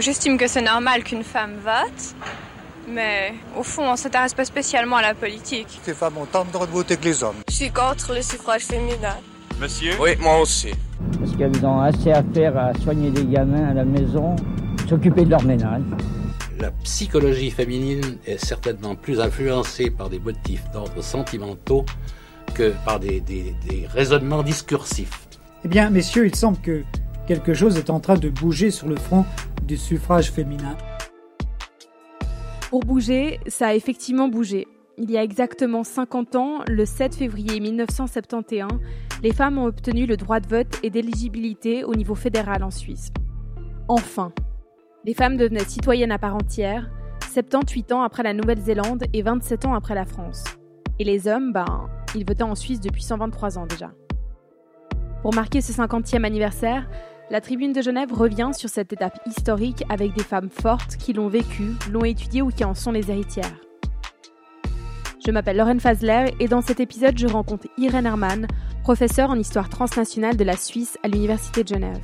J'estime que c'est normal qu'une femme vote, mais au fond, on s'intéresse pas spécialement à la politique. Les femmes ont tant de droits de voter que les hommes. Je suis contre le suffrage féminin. Monsieur Oui, moi aussi. Parce qu'elles ont assez à faire à soigner des gamins à la maison, s'occuper de leur ménage. La psychologie féminine est certainement plus influencée par des motifs d'ordre sentimentaux que par des, des, des raisonnements discursifs. Eh bien, messieurs, il semble que quelque chose est en train de bouger sur le front du suffrage féminin. Pour bouger, ça a effectivement bougé. Il y a exactement 50 ans, le 7 février 1971, les femmes ont obtenu le droit de vote et d'éligibilité au niveau fédéral en Suisse. Enfin, les femmes devenaient citoyennes à part entière, 78 ans après la Nouvelle-Zélande et 27 ans après la France. Et les hommes, ben, ils votaient en Suisse depuis 123 ans déjà. Pour marquer ce 50e anniversaire, la Tribune de Genève revient sur cette étape historique avec des femmes fortes qui l'ont vécue, l'ont étudiée ou qui en sont les héritières. Je m'appelle Lorraine Fazler et dans cet épisode, je rencontre Irène Hermann, professeure en histoire transnationale de la Suisse à l'Université de Genève.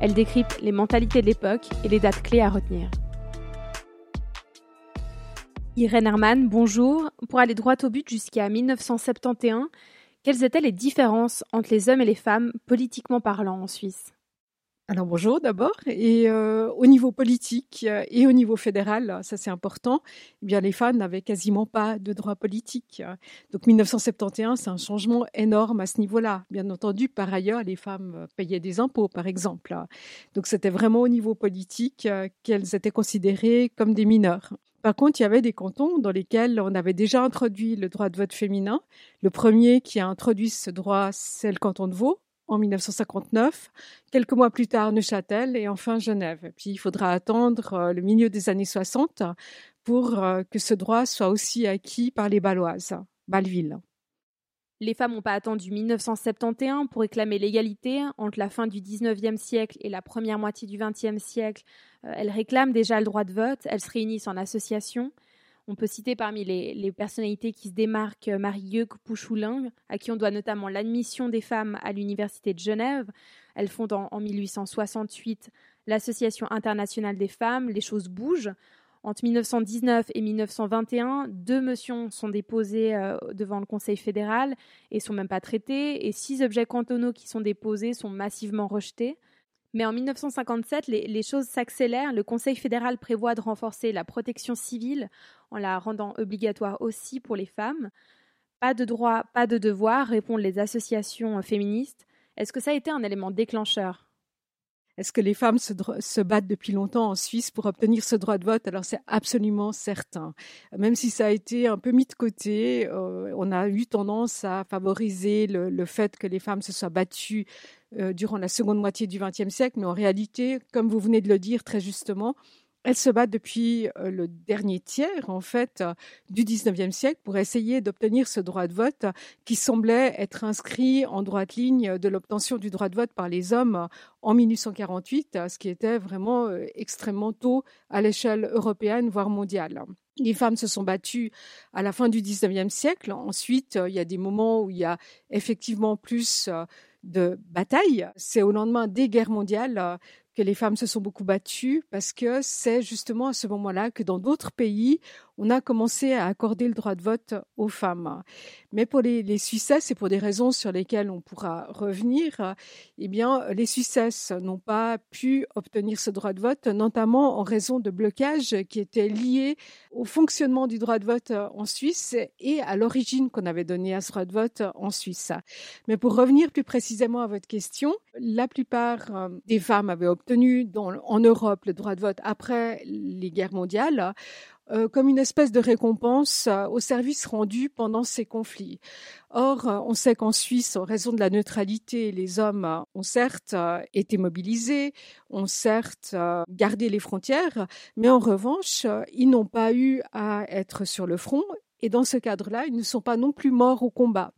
Elle décrypte les mentalités de l'époque et les dates clés à retenir. Irène Hermann, bonjour. Pour aller droit au but jusqu'à 1971, quelles étaient les différences entre les hommes et les femmes, politiquement parlant, en Suisse? Alors bonjour d'abord. Et euh, au niveau politique euh, et au niveau fédéral, ça c'est important, eh bien les femmes n'avaient quasiment pas de droit politique. Donc 1971, c'est un changement énorme à ce niveau-là. Bien entendu, par ailleurs, les femmes payaient des impôts, par exemple. Donc c'était vraiment au niveau politique euh, qu'elles étaient considérées comme des mineurs. Par contre, il y avait des cantons dans lesquels on avait déjà introduit le droit de vote féminin. Le premier qui a introduit ce droit, c'est le canton de Vaud, en 1959, quelques mois plus tard Neuchâtel et enfin Genève. Puis il faudra attendre euh, le milieu des années 60 pour euh, que ce droit soit aussi acquis par les Baloises, Bâle-Ville. Les femmes n'ont pas attendu 1971 pour réclamer l'égalité. Entre la fin du 19e siècle et la première moitié du 20e siècle, euh, elles réclament déjà le droit de vote, elles se réunissent en association. On peut citer parmi les, personnalités qui se démarquent euh, Marie Pouchoulin, à qui on doit notamment l'admission des femmes à l'Université de Genève. Elle fonde en, 1868 l'Association internationale des femmes. Les choses bougent. Entre 1919 et 1921, deux motions sont déposées euh, devant le Conseil fédéral et sont même pas traitées, et six objets cantonaux qui sont déposés sont massivement rejetés. Mais en 1957, les, choses s'accélèrent. Le Conseil fédéral prévoit de renforcer la protection civile en la rendant obligatoire aussi pour les femmes. Pas de droit, pas de devoir, répondent les associations féministes. Est-ce que ça a été un élément déclencheur? Est-ce que les femmes se, battent depuis longtemps en Suisse pour obtenir ce droit de vote? Alors c'est absolument certain. Même si ça a été un peu mis de côté, euh, on a eu tendance à favoriser le, fait que les femmes se soient battues euh, durant la seconde moitié du XXe siècle, mais en réalité, comme vous venez de le dire très justement, elles se battent depuis euh, le dernier tiers, en fait, du 19e siècle pour essayer d'obtenir ce droit de vote qui semblait être inscrit en droite ligne de l'obtention du droit de vote par les hommes en 1848, ce qui était vraiment euh, extrêmement tôt à l'échelle européenne, voire mondiale. Les femmes se sont battues à la fin du 19e siècle. Ensuite, il y a des moments où il y a effectivement plus de batailles. C'est au lendemain des guerres mondiales que les femmes se sont beaucoup battues parce que c'est justement à ce moment-là que dans d'autres pays, on a commencé à accorder le droit de vote aux femmes. Mais pour les, les Suissesses, et pour des raisons sur lesquelles on pourra revenir, eh bien, les Suissesses n'ont pas pu obtenir ce droit de vote, notamment en raison de blocages qui étaient liés au fonctionnement du droit de vote en Suisse et à l'origine qu'on avait donnée à ce droit de vote en Suisse. Mais pour revenir plus précisément à votre question, la plupart euh, des femmes avaient obtenu dans, en Europe le droit de vote après les guerres mondiales. Euh, comme une espèce de récompense euh, au service rendu pendant ces conflits. Or, euh, on sait qu'en Suisse, en raison de la neutralité, les hommes ont certes été mobilisés, ont certes gardé les frontières, mais en revanche, ils n'ont pas eu à être sur le front et dans ce cadre-là, ils ne sont pas non plus morts au combat.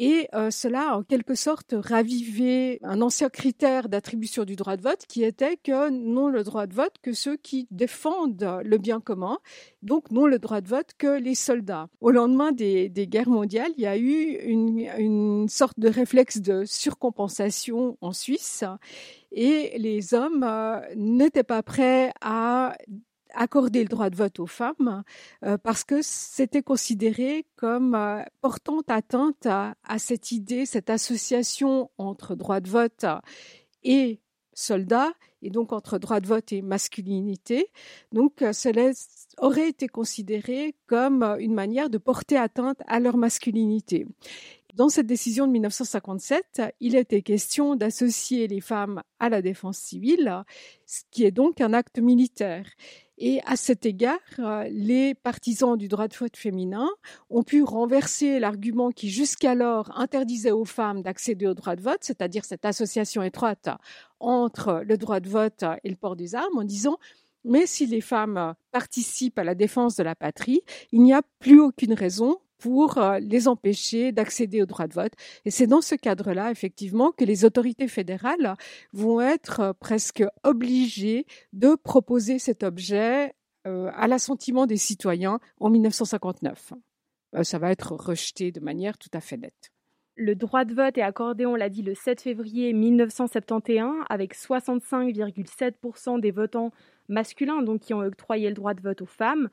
Et euh, cela a en quelque sorte ravivé un ancien critère d'attribution du droit de vote qui était que n'ont le droit de vote que ceux qui défendent le bien commun, donc n'ont le droit de vote que les soldats. Au lendemain des, guerres mondiales, il y a eu une, une sorte de réflexe de surcompensation en Suisse et les hommes euh, n'étaient pas prêts à accorder le droit de vote aux femmes euh, parce que c'était considéré comme euh, portant atteinte à, cette idée, cette association entre droit de vote et soldats et donc entre droit de vote et masculinité. Donc euh, cela aurait été considéré comme une manière de porter atteinte à leur masculinité. Dans cette décision de 1957, il était question d'associer les femmes à la défense civile, ce qui est donc un acte militaire. Et à cet égard, euh, les partisans du droit de vote féminin ont pu renverser l'argument qui jusqu'alors interdisait aux femmes d'accéder au droit de vote, c'est-à-dire cette association étroite entre le droit de vote et le port des armes, en disant mais si les femmes participent à la défense de la patrie, il n'y a plus aucune raison pour euh, les empêcher d'accéder au droit de vote. Et c'est dans ce cadre-là, effectivement, que les autorités fédérales vont être euh, presque obligées de proposer cet objet euh, à l'assentiment des citoyens en 1959. Ça va être rejeté de manière tout à fait nette. Le droit de vote est accordé, on l'a dit, le 7 février 1971, avec 65,7% des votants masculins donc, qui ont octroyé le droit de vote aux femmes.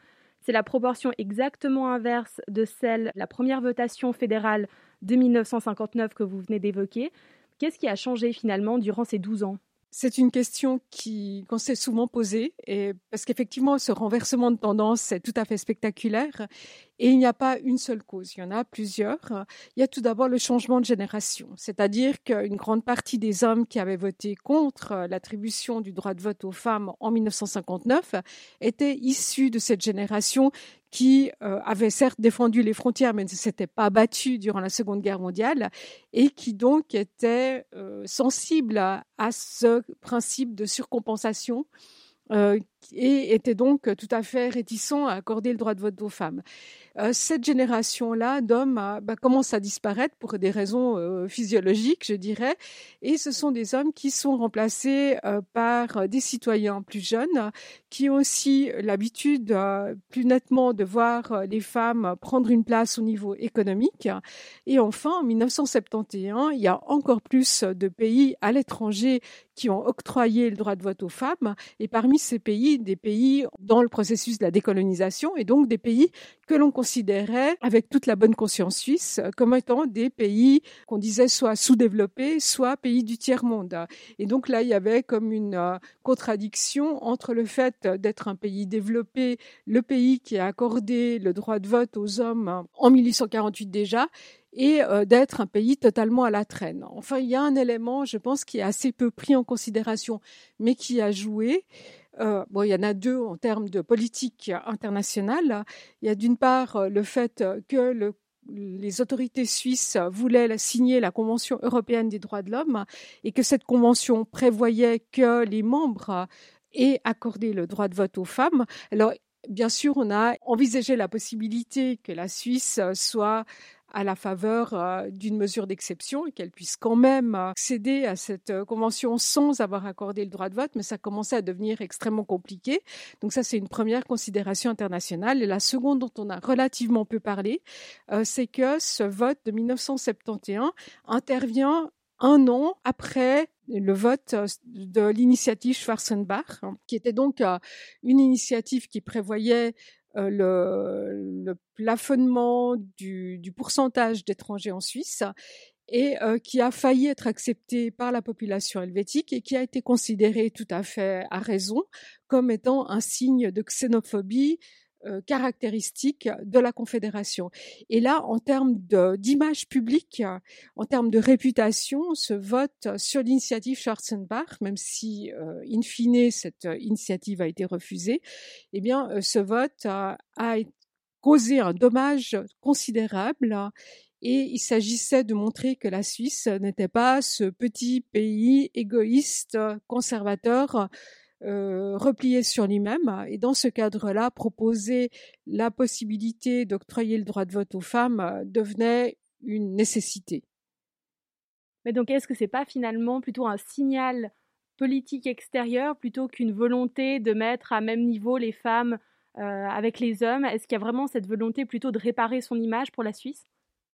C'est la proportion exactement inverse de celle, la première votation fédérale de 1959 que vous venez d'évoquer. Qu'est-ce qui a changé finalement durant ces 12 ans? C'est une question qui qu'on s'est souvent posée, et parce qu'effectivement, ce renversement de tendance est tout à fait spectaculaire. Et il n'y a pas une seule cause, il y en a plusieurs. Il y a tout d'abord le changement de génération, c'est-à-dire qu'une grande partie des hommes qui avaient voté contre l'attribution du droit de vote aux femmes en 1959 étaient issus de cette génération qui euh, avait certes défendu les frontières mais ne s'était pas battu durant la Seconde Guerre mondiale et qui donc était euh, sensible à, ce principe de surcompensation euh, et était donc tout à fait réticent à accorder le droit de vote aux femmes. Euh, cette génération-là d'hommes bah, commence à disparaître pour des raisons euh, physiologiques, je dirais, et ce sont des hommes qui sont remplacés euh, par des citoyens plus jeunes, qui ont aussi l'habitude plus nettement de voir les femmes prendre une place au niveau économique. Et enfin, en 1971, il y a encore plus de pays à l'étranger qui ont octroyé le droit de vote aux femmes, et parmi ces pays, des pays dans le processus de la décolonisation et donc des pays que l'on considérait avec toute la bonne conscience suisse comme étant des pays qu'on disait soit sous-développés, soit pays du tiers-monde. Et donc là, il y avait comme une euh, contradiction entre le fait d'être un pays développé, le pays qui a accordé le droit de vote aux hommes en 1848 déjà, et euh, d'être un pays totalement à la traîne. Enfin, il y a un élément, je pense, qui est assez peu pris en considération, mais qui a joué, euh, bon, il y en a deux en termes de politique internationale. Il y a d'une part euh, le fait que les autorités suisses voulaient signer la Convention européenne des droits de l'homme et que cette convention prévoyait que les membres aient accordé le droit de vote aux femmes. Alors, bien sûr, on a envisagé la possibilité que la Suisse soit à la faveur euh, d'une mesure d'exception et qu'elle puisse quand même accéder à cette euh, convention sans avoir accordé le droit de vote, mais ça commençait à devenir extrêmement compliqué. Donc ça, c'est une première considération internationale. Et la seconde dont on a relativement peu parlé, euh, c'est que ce vote de 1971 intervient un an après le vote de l'initiative Schwarzenbach, qui était donc une initiative qui prévoyait euh, le, plafonnement du, pourcentage d'étrangers en Suisse et euh, qui a failli être accepté par la population helvétique et qui a été considéré tout à fait à raison comme étant un signe de xénophobie euh, caractéristiques de la Confédération. Et là, en termes d'image publique, en termes de réputation, ce vote sur l'initiative Schwarzenbach, même si, euh, in fine, cette initiative a été refusée, eh bien, euh, ce vote a causé un dommage considérable et il s'agissait de montrer que la Suisse n'était pas ce petit pays égoïste, conservateur, euh, replié sur lui-même. Et dans ce cadre-là, proposer la possibilité d'octroyer le droit de vote aux femmes euh, devenait une nécessité. Mais donc, est-ce que c'est pas finalement plutôt un signal politique extérieur plutôt qu'une volonté de mettre à même niveau les femmes euh, avec les hommes? Est-ce qu'il y a vraiment cette volonté plutôt de réparer son image pour la Suisse?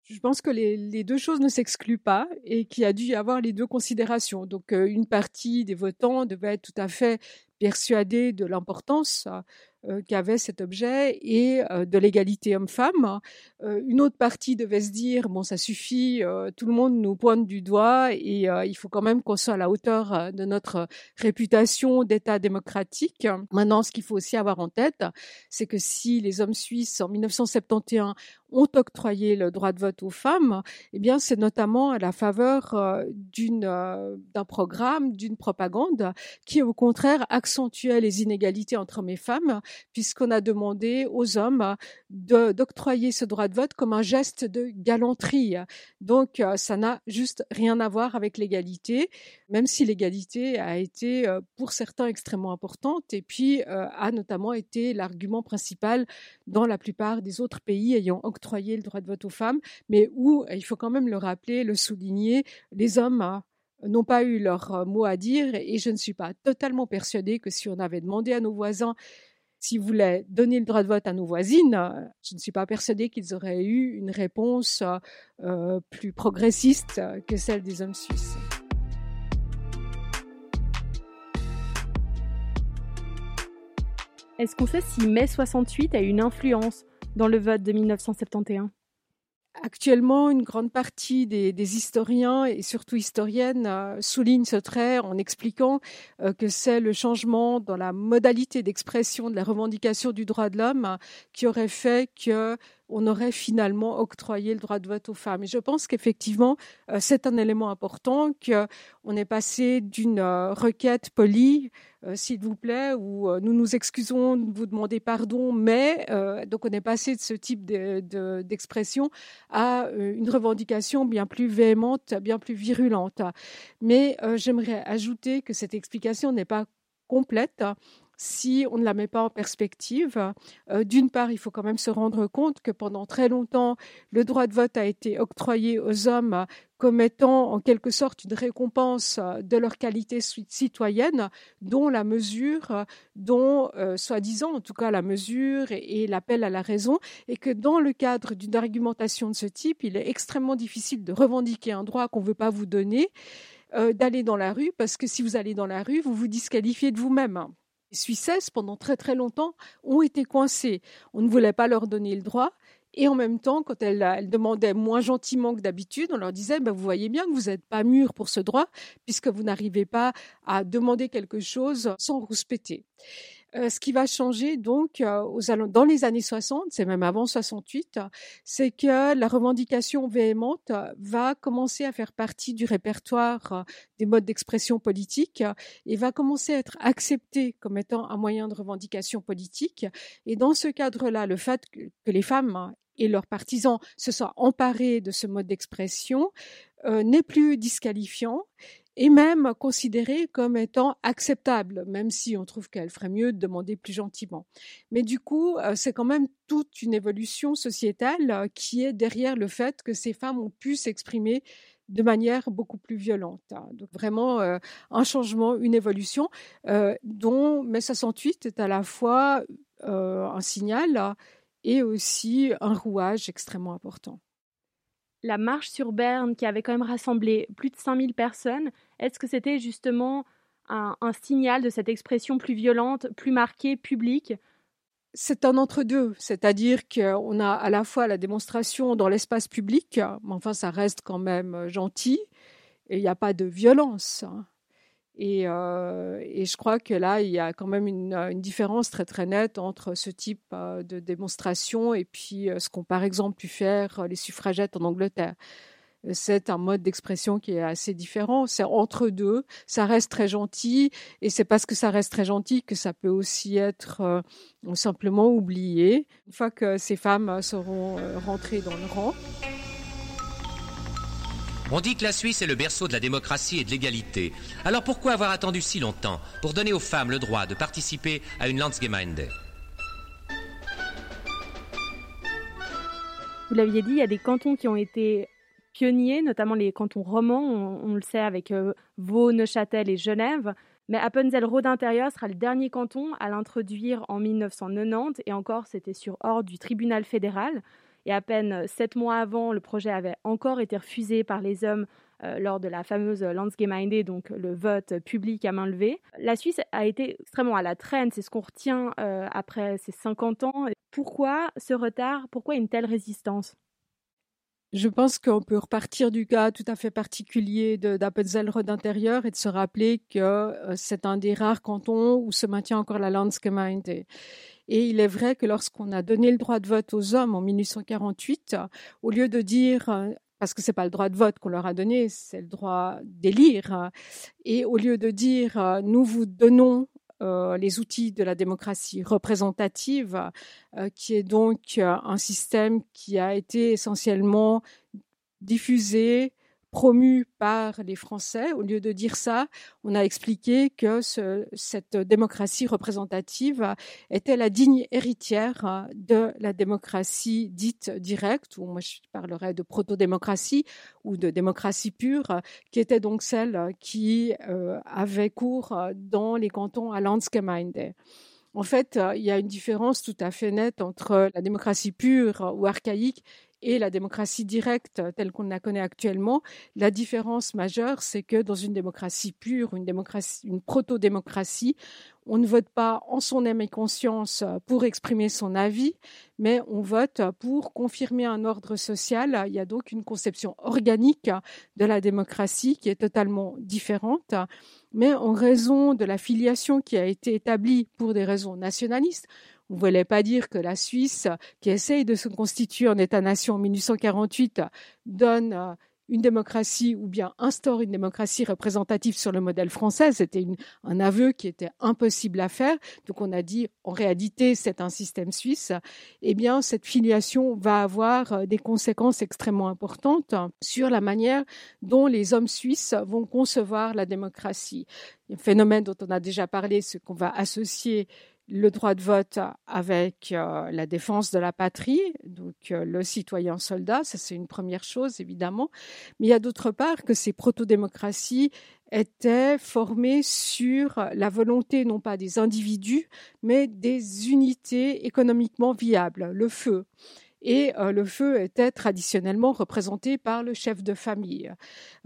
Je pense que les, deux choses ne s'excluent pas et qu'il a dû y avoir les deux considérations. Donc, euh, une partie des votants devait être tout à fait persuadée de l'importance euh, qu'avait cet objet et euh, de l'égalité homme-femme. Une autre partie devait se dire bon ça suffit, tout le monde nous pointe du doigt et il faut quand même qu'on soit à la hauteur de notre réputation d'État démocratique. Maintenant, ce qu'il faut aussi avoir en tête, c'est que si les hommes suisses en 1971 ont octroyé le droit de vote aux femmes, eh bien c'est notamment à la faveur d'une d'un programme, d'une propagande qui au contraire accentuait les inégalités entre hommes et femmes puisqu'on a demandé aux hommes d'octroyer ce droit de vote comme un geste de galanterie. Donc, euh, ça n'a juste rien à voir avec l'égalité, même si l'égalité a été euh, pour certains extrêmement importante et puis euh, a notamment été l'argument principal dans la plupart des autres pays ayant octroyé le droit de vote aux femmes, mais où, il faut quand même le rappeler, le souligner, les hommes n'ont pas eu leur mot à dire et je ne suis pas totalement persuadée que si on avait demandé à nos voisins s'ils voulaient donner le droit de vote à nos voisines, je ne suis pas persuadée qu'ils auraient eu une réponse euh, plus progressiste que celle des hommes suisses. Est-ce qu'on sait si mai 68 a eu une influence dans le vote de 1971 Actuellement, une grande partie des, historiens et surtout historiennes euh, soulignent ce trait en expliquant euh, que c'est le changement dans la modalité d'expression de la revendication du droit de l'homme qui aurait fait que on aurait finalement octroyé le droit de vote aux femmes. Et je pense qu'effectivement, euh, c'est un élément important qu'on est passé d'une euh, requête polie, euh, s'il vous plaît, où nous nous excusons de vous demander pardon, mais donc on est passé de ce type d'expression à une revendication bien plus véhémente, bien plus virulente. Mais j'aimerais ajouter que cette explication n'est pas complète si on ne la met pas en perspective. Euh, d'une part, il faut quand même se rendre compte que pendant très longtemps, le droit de vote a été octroyé aux hommes comme étant en quelque sorte une récompense de leur qualité citoyenne, dont la mesure, dont euh, soi-disant en tout cas la mesure et, l'appel à la raison, et que dans le cadre d'une argumentation de ce type, il est extrêmement difficile de revendiquer un droit qu'on ne veut pas vous donner, euh, d'aller dans la rue, parce que si vous allez dans la rue, vous vous disqualifiez de vous-même. Les Suissesses, pendant très très longtemps, ont été coincées. On ne voulait pas leur donner le droit. Et en même temps, quand elles, demandaient moins gentiment que d'habitude, on leur disait, ben, vous voyez bien que vous n'êtes pas mûr pour ce droit, puisque vous n'arrivez pas à demander quelque chose sans rouspéter. Euh, ce qui va changer donc euh, dans les années 60, c'est même avant 68, c'est que la revendication véhémente va commencer à faire partie du répertoire euh, des modes d'expression politique et va commencer à être acceptée comme étant un moyen de revendication politique. Et dans ce cadre-là, le fait que, les femmes et leurs partisans se soient emparés de ce mode d'expression n'est plus disqualifiant et même considéré comme étant acceptable, même si on trouve qu'elle ferait mieux de demander plus gentiment. Mais du coup, euh, c'est quand même toute une évolution sociétale euh, qui est derrière le fait que ces femmes ont pu s'exprimer de manière beaucoup plus violente. Donc vraiment euh, un changement, une évolution dont mai 68 est à la fois un signal et aussi un rouage extrêmement important la marche sur Berne qui avait quand même rassemblé plus de 5000 personnes, est-ce que c'était justement un, signal de cette expression plus violente, plus marquée, publique? C'est un entre-deux, c'est-à-dire qu'on a à la fois la démonstration dans l'espace public, mais enfin ça reste quand même gentil, et il n'y a pas de violence. Euh, et, je crois que là, il y a quand même une, différence très très nette entre ce type euh, de démonstration et puis euh, ce qu'ont par exemple pu faire les suffragettes en Angleterre. C'est un mode d'expression qui est assez différent. C'est entre deux. Ça reste très gentil et c'est parce que ça reste très gentil que ça peut aussi être simplement oublié une fois que ces femmes seront rentrées dans le rang. On dit que la Suisse est le berceau de la démocratie et de l'égalité. Alors pourquoi avoir attendu si longtemps pour donner aux femmes le droit de participer à une Landsgemeinde? Vous l'aviez dit, il y a des cantons qui ont été pionniers, notamment les cantons romans, on, le sait avec euh, Vaud, Neuchâtel et Genève. Mais Appenzell-Rhodes intérieur sera le dernier canton à l'introduire en 1990, et encore c'était sur ordre du tribunal fédéral. Et à peine sept mois avant, le projet avait encore été refusé par les hommes euh, lors de la fameuse Landsgemeinde, donc le vote public à main levée. La Suisse a été extrêmement à la traîne, c'est ce qu'on retient euh, après ces 50 ans. Pourquoi ce retard? Pourquoi une telle résistance? Je pense qu'on peut repartir du cas tout à fait particulier d'Appenzell-Rhodes intérieur et de se rappeler que euh, c'est un des rares cantons où se maintient encore la Landsgemeinde. Et il est vrai que lorsqu'on a donné le droit de vote aux hommes en 1848, au lieu de dire euh, parce que c'est pas le droit de vote qu'on leur a donné, c'est le droit d'élire. Et au lieu de dire euh, nous vous donnons euh, les outils de la démocratie représentative, euh, qui est donc euh, un système qui a été essentiellement diffusé promu par les Français. Au lieu de dire ça, on a expliqué que cette démocratie représentative était la digne héritière de la démocratie dite directe, ou moi je parlerais de proto-démocratie ou de démocratie pure, qui était donc celle qui euh, avait cours dans les cantons à Landsgemeinde. En fait, il y a une différence tout à fait nette entre la démocratie pure ou archaïque et la démocratie directe telle qu'on la connaît actuellement, la différence majeure, c'est que dans une démocratie pure, une démocratie, une proto-démocratie, on ne vote pas en son âme et conscience pour exprimer son avis, mais on vote pour confirmer un ordre social. Il y a donc une conception organique de la démocratie qui est totalement différente. Mais en raison de la filiation qui a été établie pour des raisons nationalistes, on ne voulait pas dire que la Suisse, qui essaye de se constituer en État-nation en 1848, donne euh, une démocratie ou bien instaure une démocratie représentative sur le modèle français? C'était un aveu qui était impossible à faire. Donc on a dit, en réalité, c'est un système suisse. Eh bien, cette filiation va avoir euh, des conséquences extrêmement importantes sur la manière dont les hommes suisses vont concevoir la démocratie. Un phénomène dont on a déjà parlé, ce qu'on va associer le droit de vote avec euh, la défense de la patrie, donc euh, le citoyen soldat, ça c'est une première chose évidemment, mais il y a d'autre part que ces proto-démocraties étaient formées sur la volonté non pas des individus, mais des unités économiquement viables, le feu et euh, le feu était traditionnellement représenté par le chef de famille.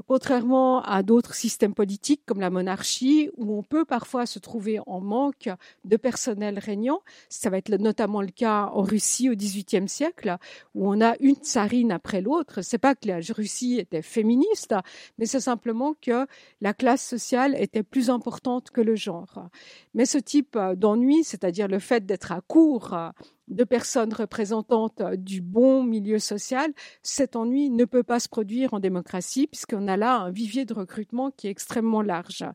Contrairement à d'autres systèmes politiques comme la monarchie, où on peut parfois se trouver en manque de personnel régnant, ça va être notamment le cas en Russie au XVIIIe siècle, où on a une tsarine après l'autre. C'est pas que la Russie était féministe, mais c'est simplement que la classe sociale était plus importante que le genre. Mais ce type d'ennui, c'est-à-dire le fait d'être à court de personnes représentantes du bon milieu social, cet ennui ne peut pas se produire en démocratie puisqu'on a là un vivier de recrutement qui est extrêmement large.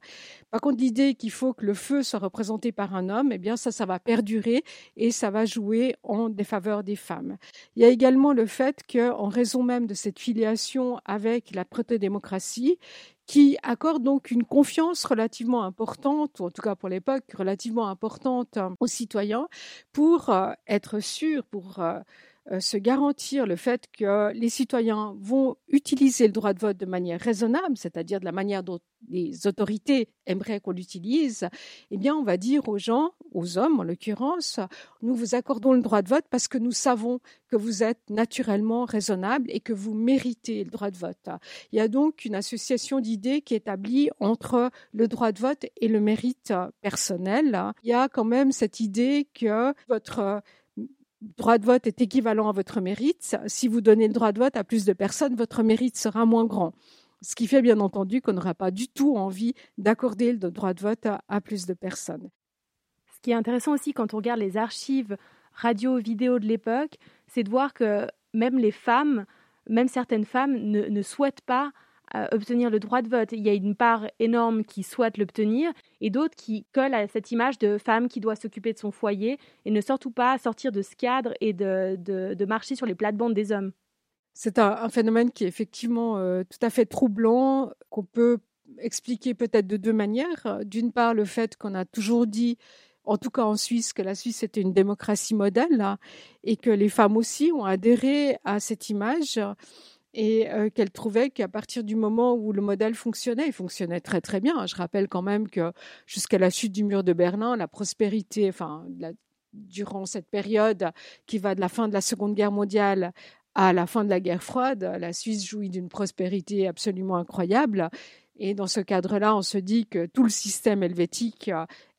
Par contre, l'idée qu'il faut que le feu soit représenté par un homme, eh bien ça, ça va perdurer et ça va jouer en défaveur des femmes. Il y a également le fait qu'en raison même de cette filiation avec la proto-démocratie, qui accorde donc une confiance relativement importante, ou en tout cas pour l'époque relativement importante aux citoyens, pour euh, être sûr, pour euh, se garantir le fait que les citoyens vont utiliser le droit de vote de manière raisonnable, c'est-à-dire de la manière dont les autorités aimeraient qu'on l'utilise, eh bien, on va dire aux gens, aux hommes en l'occurrence, nous vous accordons le droit de vote parce que nous savons que vous êtes naturellement raisonnable et que vous méritez le droit de vote. Il y a donc une association d'idées qui est établie entre le droit de vote et le mérite personnel. Il y a quand même cette idée que votre droit de vote est équivalent à votre mérite. Si vous donnez le droit de vote à plus de personnes, votre mérite sera moins grand. Ce qui fait bien entendu qu'on n'aura pas du tout envie d'accorder le droit de vote à, plus de personnes. Ce qui est intéressant aussi quand on regarde les archives radio, vidéo de l'époque, c'est de voir que même les femmes, même certaines femmes ne souhaitent pas obtenir le droit de vote. Il y a une part énorme qui souhaite l'obtenir et d'autres qui collent à cette image de femme qui doit s'occuper de son foyer et ne surtout pas sortir de ce cadre et de, de, marcher sur les plates-bandes des hommes. C'est un, phénomène qui est effectivement euh, tout à fait troublant, qu'on peut expliquer peut-être de deux manières. D'une part, le fait qu'on a toujours dit en tout cas en Suisse, que la Suisse était une démocratie modèle hein, et que les femmes aussi ont adhéré à cette image et qu'elles trouvaient qu'à partir du moment où le modèle fonctionnait, il fonctionnait très très bien. Je rappelle quand même que jusqu'à la chute du mur de Berlin, la prospérité, enfin, durant cette période qui va de la fin de la Seconde Guerre mondiale à la fin de la guerre froide, la Suisse jouit d'une prospérité absolument incroyable. Et dans ce cadre-là, on se dit que tout le système helvétique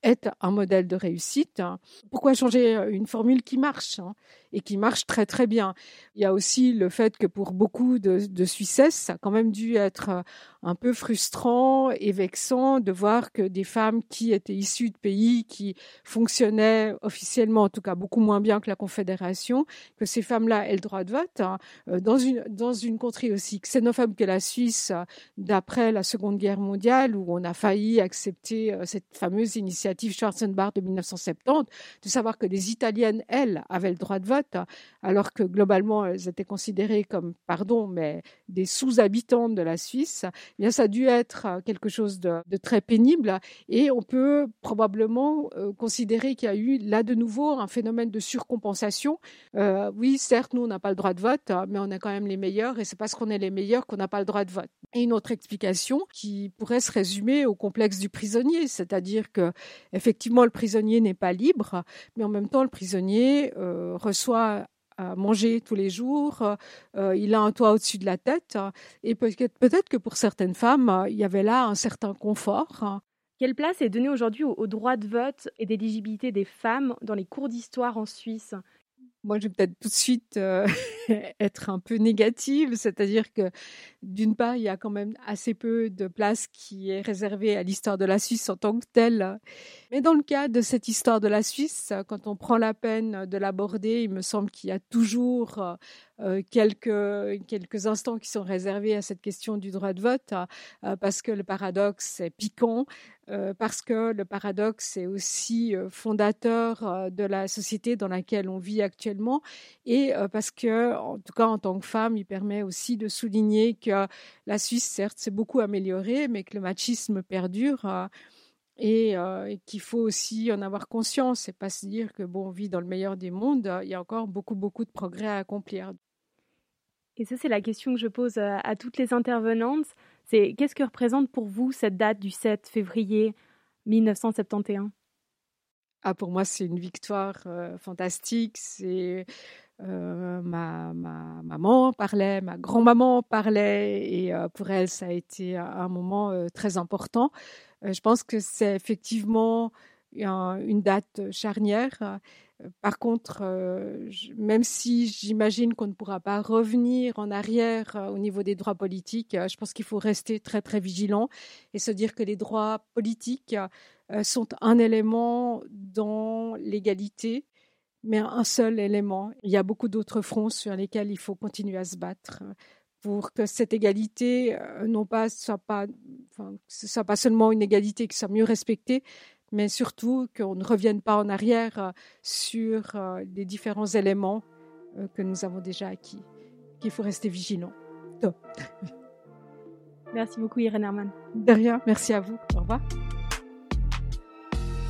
est un modèle de réussite. Pourquoi changer une formule qui marche hein, et qui marche très très bien? Il y a aussi le fait que pour beaucoup de, de Suissesses, ça a quand même dû être un peu frustrant et vexant de voir que des femmes qui étaient issues de pays qui fonctionnaient officiellement, en tout cas beaucoup moins bien que la Confédération, que ces femmes-là aient le droit de vote hein. euh, dans une dans une contrée aussi xénophobe que la Suisse d'après la Seconde Guerre mondiale où on a failli accepter euh, cette fameuse initiative Schwarzenbach de 1970, de savoir que les Italiennes elles avaient le droit de vote alors que globalement elles étaient considérées comme pardon mais des sous-habitantes de la Suisse eh bien ça a dû être quelque chose de, très pénible et on peut probablement euh, considérer qu'il y a eu là de nouveau un phénomène de surcompensation. Euh, oui, certes, nous on n'a pas le droit de vote, mais on est quand même les meilleurs et c'est parce qu'on est les meilleurs qu'on n'a pas le droit de vote. Et une autre explication qui pourrait se résumer au complexe du prisonnier, c'est-à-dire que effectivement le prisonnier n'est pas libre, mais en même temps le prisonnier reçoit manger tous les jours, euh, il a un toit au-dessus de la tête, et peut-être que pour certaines femmes, il y avait là un certain confort. Quelle place est donnée aujourd'hui au, droit de vote et d'éligibilité des femmes dans les cours d'histoire en Suisse? Moi, je vais peut-être tout de suite euh, être un peu négative, c'est-à-dire que d'une part, il y a quand même assez peu de place qui est réservée à l'histoire de la Suisse en tant que telle. Mais dans le cas de cette histoire de la Suisse, quand on prend la peine de l'aborder, il me semble qu'il y a toujours euh, quelques, quelques instants qui sont réservés à cette question du droit de vote, euh, parce que le paradoxe est piquant, euh, parce que le paradoxe est aussi fondateur de la société dans laquelle on vit actuellement, et parce que, en tout cas en tant que femme, il permet aussi de souligner que la Suisse, certes, s'est beaucoup améliorée, mais que le machisme perdure et, qu'il faut aussi en avoir conscience et pas se dire que bon on vit dans le meilleur des mondes il y a encore beaucoup beaucoup de progrès à accomplir et ça, c'est la question que je pose à, toutes les intervenantes. C'est qu'est-ce que représente pour vous cette date du 7 février 1971 ah, pour moi, c'est une victoire euh, fantastique. C'est euh, ma, ma, maman parlait, ma grand-maman parlait, et euh, pour elle, ça a été un moment très important. je pense que c'est effectivement une date charnière. Par contre, euh, même si j'imagine qu'on ne pourra pas revenir en arrière euh, au niveau des droits politiques, euh, je pense qu'il faut rester très très vigilant et se dire que les droits politiques sont un élément dans l'égalité, mais un seul élément. Il y a beaucoup d'autres fronts sur lesquels il faut continuer à se battre pour que cette égalité non pas soit pas, soit pas seulement une égalité qui soit mieux respectée, mais surtout qu'on ne revienne pas en arrière euh, sur euh, les différents éléments euh, que nous avons déjà acquis, qu'il faut rester vigilant. Merci beaucoup Irène Herman. De rien, merci à vous. Au revoir.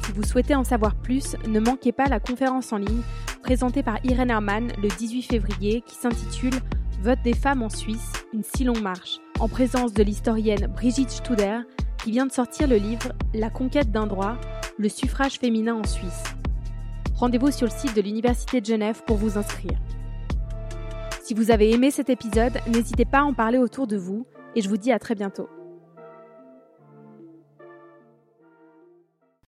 Si vous souhaitez en savoir plus, ne manquez pas la conférence en ligne présentée par Irène Herman le 18 février qui s'intitule Vote des femmes en Suisse, une si longue marche, en présence de l'historienne Brigitte Studer qui vient de sortir le livre La conquête d'un droit, le suffrage féminin en Suisse. Rendez-vous sur le site de l'Université de Genève pour vous inscrire. Si vous avez aimé cet épisode, n'hésitez pas à en parler autour de vous et je vous dis à très bientôt.